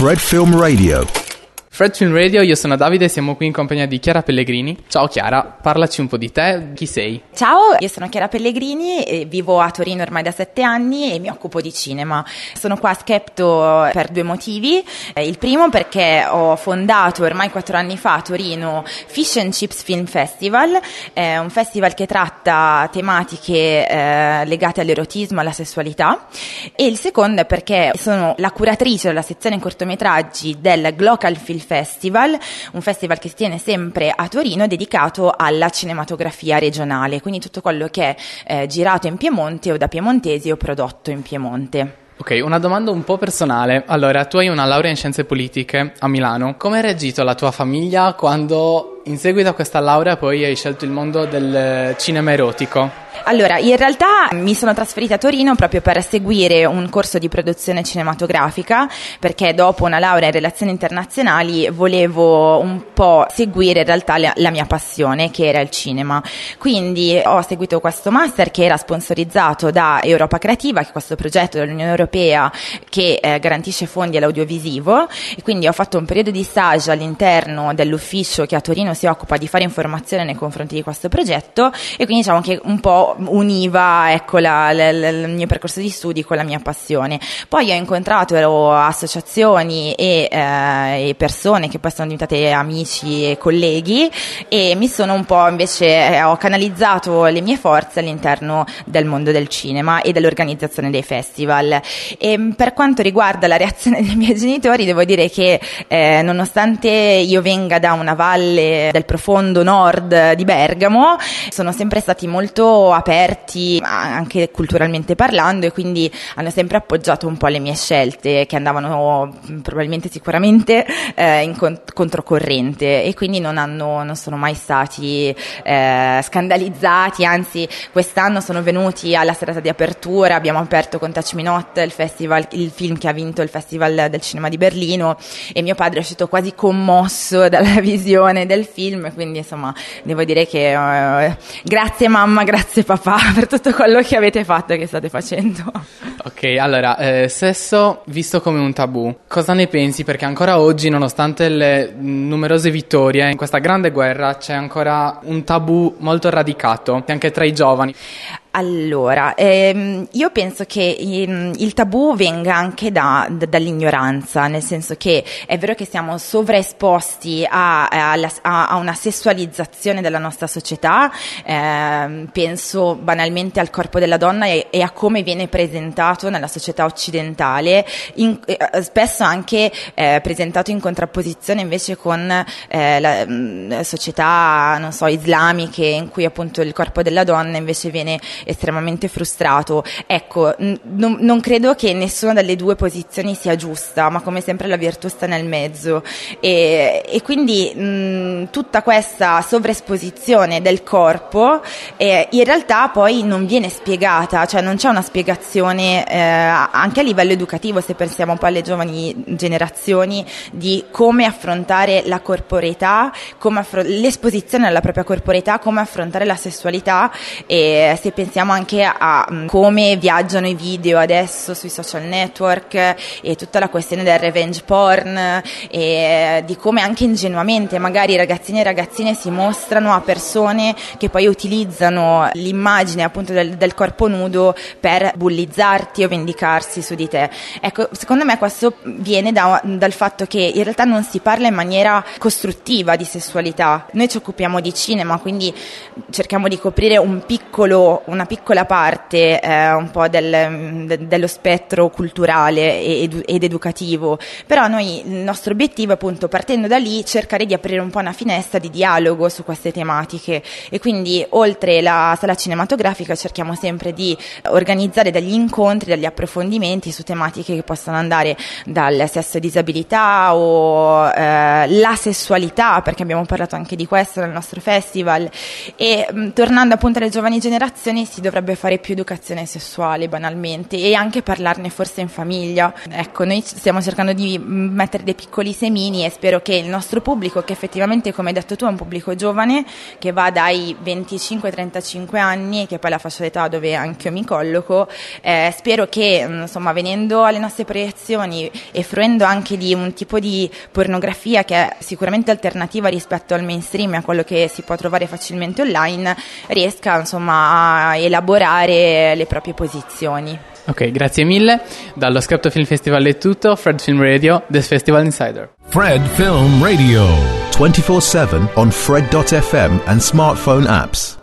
Fred Film Radio. Fred Film Radio, io sono Davide e siamo qui in compagnia di Chiara Pellegrini. Ciao Chiara, parlaci un po' di te, chi sei? Ciao, io sono Chiara Pellegrini, vivo a Torino ormai da sette anni e mi occupo di cinema. Sono qua a Skepto per due motivi. Eh, il primo perché ho fondato ormai quattro anni fa a Torino Fish and Chips Film Festival, eh, un festival che tratta tematiche eh, legate all'erotismo, alla sessualità. E il secondo è perché sono la curatrice della sezione cortometraggi del Glocal Film Festival, un festival che si tiene sempre a Torino dedicato alla cinematografia regionale, quindi tutto quello che è eh, girato in Piemonte o da piemontesi o prodotto in Piemonte. Ok, una domanda un po' personale. Allora, tu hai una laurea in scienze politiche a Milano. Come ha reagito la tua famiglia quando in seguito a questa laurea poi hai scelto il mondo del cinema erotico? Allora, in realtà mi sono trasferita a Torino proprio per seguire un corso di produzione cinematografica, perché dopo una laurea in relazioni internazionali volevo un po' seguire in realtà la, la mia passione, che era il cinema. Quindi ho seguito questo master che era sponsorizzato da Europa Creativa, che è questo progetto dell'Unione Europea che eh, garantisce fondi all'audiovisivo, e quindi ho fatto un periodo di stage all'interno dell'ufficio che a Torino si occupa di fare informazione nei confronti di questo progetto e quindi diciamo che un po' univa ecco, la, la, la, il mio percorso di studi con la mia passione. Poi ho incontrato associazioni e, eh, e, persone che poi sono diventate amici e colleghi e mi sono un po' invece, eh, ho canalizzato le mie forze all'interno del mondo del cinema e dell'organizzazione dei festival. E per quanto riguarda la reazione dei miei genitori, devo dire che eh, nonostante io venga da una valle del profondo nord di Bergamo, sono sempre stati molto aperti anche culturalmente parlando e quindi hanno sempre appoggiato un po' le mie scelte che andavano probabilmente sicuramente eh, in cont- controcorrente e quindi non, hanno, non sono mai stati eh, scandalizzati, anzi quest'anno sono venuti alla serata di apertura, abbiamo aperto con Touch Me Not il festival, il film che ha vinto il Festival del Cinema di Berlino e mio padre è uscito quasi commosso dalla visione del film, quindi insomma devo dire che eh, grazie mamma, grazie papà per tutto quello che avete fatto e che state facendo. Ok, allora, eh, sesso visto come un tabù, cosa ne pensi? Perché ancora oggi, nonostante le numerose vittorie in questa grande guerra, c'è ancora un tabù molto radicato, anche tra i giovani. Allora, ehm, io penso che il, il tabù venga anche da, da, dall'ignoranza, nel senso che è vero che siamo sovraesposti a, a, a una sessualizzazione della nostra società, eh, penso banalmente al corpo della donna e, e, a come viene presentato nella società occidentale, in, eh, spesso anche eh, presentato in contrapposizione invece con eh, la mh, mm, società, non so, islamiche in cui appunto il corpo della donna invece viene estremamente frustrato. Ecco, n- non credo che nessuna delle due posizioni sia giusta, ma come sempre la virtù sta nel mezzo. E, e quindi mh, tutta questa sovraesposizione del corpo eh, in realtà poi non viene spiegata, cioè non c'è una spiegazione eh, anche a livello educativo, se pensiamo un po' alle giovani generazioni, di come affrontare la corporeità, come affro- l'esposizione alla propria corporeità, come affrontare la sessualità e se pensiamo pensiamo anche a um, come viaggiano i video adesso sui social network e tutta la questione del revenge porn e di come anche ingenuamente magari ragazzini e ragazzine si mostrano a persone che poi utilizzano l'immagine appunto del, del corpo nudo per bullizzarti o vendicarsi su di te. Ecco, secondo me questo viene da, dal fatto che in realtà non si parla in maniera costruttiva di sessualità. Noi ci occupiamo di cinema, quindi cerchiamo di coprire un piccolo, una piccola parte eh, un po' del, de, dello spettro culturale ed, ed, educativo, però noi il nostro obiettivo è appunto partendo da lì cercare di aprire un po' una finestra di dialogo su queste tematiche. E quindi oltre la sala cinematografica cerchiamo sempre di organizzare degli incontri, degli approfondimenti su tematiche che possono andare dal sesso e disabilità o eh, la sessualità, perché abbiamo parlato anche di questo nel nostro festival. E mh, tornando appunto alle giovani generazioni si dovrebbe fare più educazione sessuale banalmente e anche parlarne forse in famiglia. Ecco, noi stiamo cercando di mettere dei piccoli semini e spero che il nostro pubblico, che effettivamente come hai detto tu è un pubblico giovane, che va dai 25-35 anni, che poi è la fascia d'età dove anche io mi colloco, eh, spero che insomma venendo alle nostre proiezioni e fruendo anche di un tipo di pornografia che è sicuramente alternativa rispetto al mainstream e a quello che si può trovare facilmente online, riesca insomma a elaborare le proprie posizioni. Ok, grazie mille. Dallo Scrapto Film Festival è tutto. Fred Film Radio, This Festival Insider. Fred Film Radio. 24 7 on Fred.fm and smartphone apps.